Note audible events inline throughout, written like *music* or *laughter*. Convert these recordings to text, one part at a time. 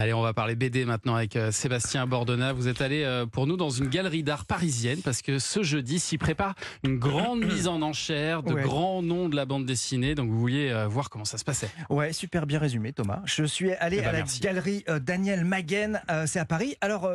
Allez, on va parler BD maintenant avec euh, Sébastien Bordona. Vous êtes allé euh, pour nous dans une galerie d'art parisienne parce que ce jeudi s'y prépare une grande mise en enchère de Ouais. grands noms de la bande dessinée. Donc vous vouliez euh, voir comment ça se passait. Ouais, super bien résumé, Thomas. Je suis allé Eh ben, à la galerie Daniel Maguen, c'est à Paris. Alors,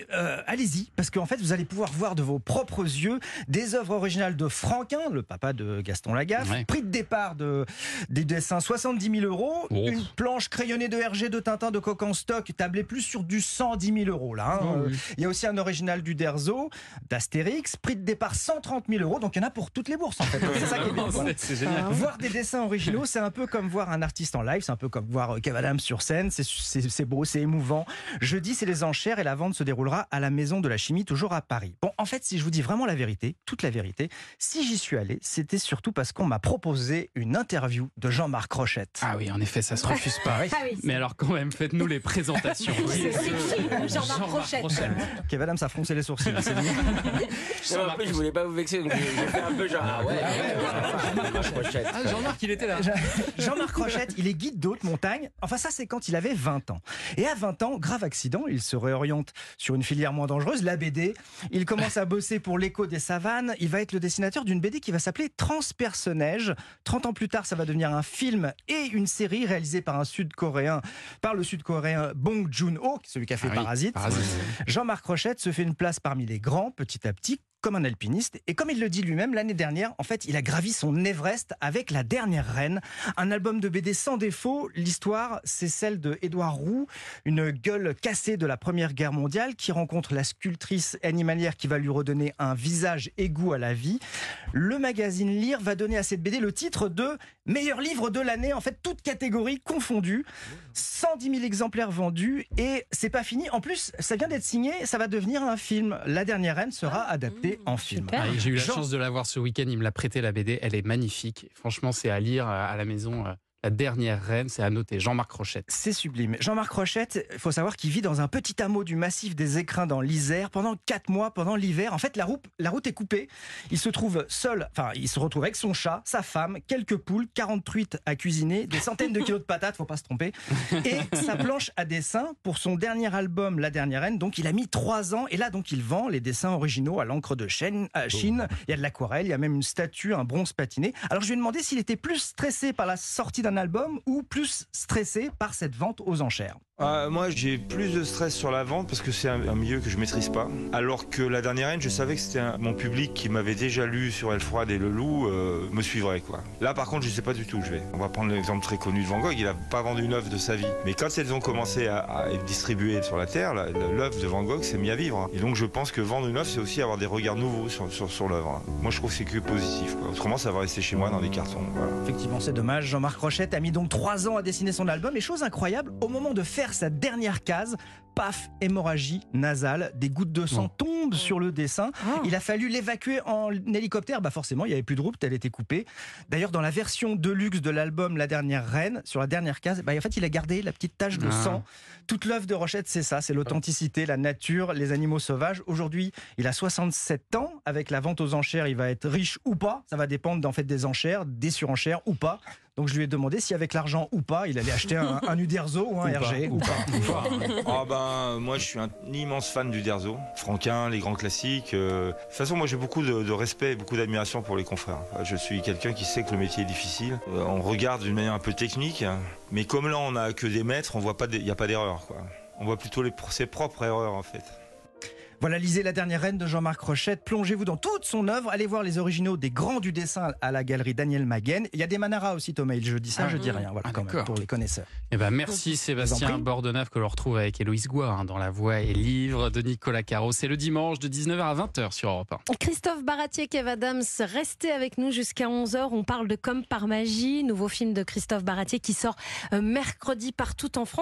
euh, euh, allez-y, parce qu'en fait, vous allez pouvoir voir de vos propres yeux des œuvres originales de Franquin, le papa de Gaston Lagaffe. Ouais. Prix de départ de, des dessins 70 000 euros. Oh. Une planche crayonnée de Hergé, de Tintin, de Coq en stock, tablée plus sur du 110 000 euros. Là, hein. Oh, Euh, oui. Il y a aussi un original du Derzo, d'Astérix. Prix de départ 130 000 euros. Donc, il y en a pour toutes les bourses, en fait. C'est ça qui est bien. *laughs* voilà. C'est- génial. Voir des dessins originaux, c'est un peu comme voir un artiste en live, c'est un peu comme voir euh, Kev Adams sur scène, c'est- beau, c'est émouvant. Jeudi, c'est les enchères et la vente se déroulera à la Maison de la Chimie, toujours à Paris. Bon, en fait, si je vous dis vraiment la vérité, toute la vérité, si j'y suis allé, c'était surtout parce qu'on m'a proposé une interview de Jean-Marc Rochette. Ah oui, en effet, ça se refuse pas. oui. Ah oui, Mais alors quand même, faites-nous les présentations. *laughs* c'est c'est qui Jean-Marc Rochette Kev Adams a froncé les sourcils. c'est dit. *laughs* Non, en plus, je voulais pas vous vexer, donc j'ai fait un peu genre. Ah ouais. Ah, Jean-Marc, il était là. Jean-Marc Rochette, il est guide d'haute montagne. Enfin, ça, c'est quand il avait 20 ans. Et à 20 ans, grave accident, il se réoriente sur une filière moins dangereuse, la BD. Il commence à bosser pour l'écho des savanes. Il va être le dessinateur d'une BD qui va s'appeler Transpersonnage. 30 ans plus tard, ça va devenir un film et une série réalisée par un Sud-Coréen, par le Sud-Coréen Bong Joon-ho, celui qui a fait Ah oui, Parasite. Parasite. Jean-Marc Rochette se fait une place parmi les grands petit à petit comme un alpiniste. Et comme il le dit lui-même, l'année dernière, en fait, il a gravi son Everest avec La Dernière Reine, un album de BD sans défaut. L'histoire, c'est celle de Édouard Roux, une gueule cassée de la Première Guerre mondiale qui rencontre la sculptrice animalière qui va lui redonner un visage égout à la vie. Le magazine Lire va donner à cette BD le titre de meilleur livre de l'année, en fait, toutes catégories confondues. 110 000 exemplaires vendus et c'est pas fini. En plus, ça vient d'être signé, ça va devenir un film. La dernière reine sera adaptée en film. Ah, J'ai eu la Jean- chance de la voir ce week-end. Il me l'a prêté la BD. Elle est magnifique. Franchement, c'est à lire euh, à la maison. La dernière reine, c'est à noter. Jean-Marc Rochette. C'est sublime. Jean-Marc Rochette, il faut savoir qu'il vit dans un petit hameau du massif des Écrins dans l'Isère pendant quatre mois, pendant l'hiver. En fait, la route, la route est coupée. Il se trouve seul, enfin, il se retrouve avec son chat, sa femme, quelques poules, 40 truites à cuisiner, des centaines de kilos de patates, faut pas se tromper, et sa planche à dessin pour son dernier album, La Dernière Reine. Donc, il a mis trois ans, et là, donc, il vend les dessins originaux à l'encre de Chine. à Chine. Il y a de l'aquarelle, il y a même une statue, un bronze patiné. Alors, je lui ai demandé s'il était plus stressé par la sortie d'un album ou plus stressé par cette vente aux enchères. Ah, moi, j'ai plus de stress sur la vente parce que c'est un, milieu que je maîtrise pas. Alors que la dernière reine, je savais que c'était mon public qui m'avait déjà lu sur Elle froide et le loup euh, me suivrait quoi. Là, par contre, je sais pas du tout où je vais. On va prendre l'exemple très connu de Van Gogh. Il a pas vendu une œuvre de sa vie, mais quand elles ont commencé à, être distribuées sur la terre, l'œuvre de Van Gogh s'est mis à vivre. hein. Et donc, je pense que vendre une œuvre, c'est aussi avoir des regards nouveaux sur, sur, sur l'œuvre. hein. Moi, je trouve que c'est que positif. Autrement, ça va rester chez moi dans des cartons. Effectivement, c'est dommage. Jean-Marc Rochette a mis donc trois ans à dessiner son album. Et chose incroyable, au moment de faire sa dernière case, paf, hémorragie nasale, des gouttes de sang tombent sur le dessin. Ah. Il a fallu l'évacuer en hélicoptère. Bah forcément, il n'y avait plus de route, elle était coupée. D'ailleurs, dans la version deluxe de l'album La Dernière Reine, sur la dernière case, bah, en fait, il a gardé la petite tache de Ah. sang. Toute l'œuvre de Rochette, c'est ça, c'est l'authenticité, la nature, les animaux sauvages. Aujourd'hui, il a 67 ans. Avec la vente aux enchères, il va être riche ou pas. Ça va dépendre en fait des enchères, des surenchères ou pas. Donc je lui ai demandé si avec l'argent ou pas, il allait acheter un, un *laughs* Uderzo ou un RG. Ou pas. *laughs* Ah ben moi je suis un immense fan du Derzo, Franquin, les grands classiques. euh. De toute façon moi j'ai beaucoup de, respect et beaucoup d'admiration pour les confrères. Je suis quelqu'un qui sait que le métier est difficile. Euh, on regarde d'une manière un peu technique, hein. mais comme là on a que des maîtres, on voit il n'y a pas d'erreur. On voit plutôt ses propres erreurs en fait. Voilà, lisez La Dernière Reine de Jean-Marc Rochette. Plongez-vous dans toute son œuvre. Allez voir les originaux des grands du dessin à la galerie Daniel Maguen. Il y a des Manara aussi, Thomas. Je dis ça, Ah. je dis rien. Voilà, Ah, quand même, pour les connaisseurs. Eh ben, merci Sébastien. Bordenave que l'on retrouve avec Héloïse Goua hein, dans La Voix et Livre de Nicolas Caro. C'est le dimanche de 19h à 20h sur Europe 1. Christophe Baratier, Kev Adams, restez avec nous jusqu'à 11h. On parle de Comme par magie, nouveau film de Christophe Baratier qui sort euh, mercredi partout en France.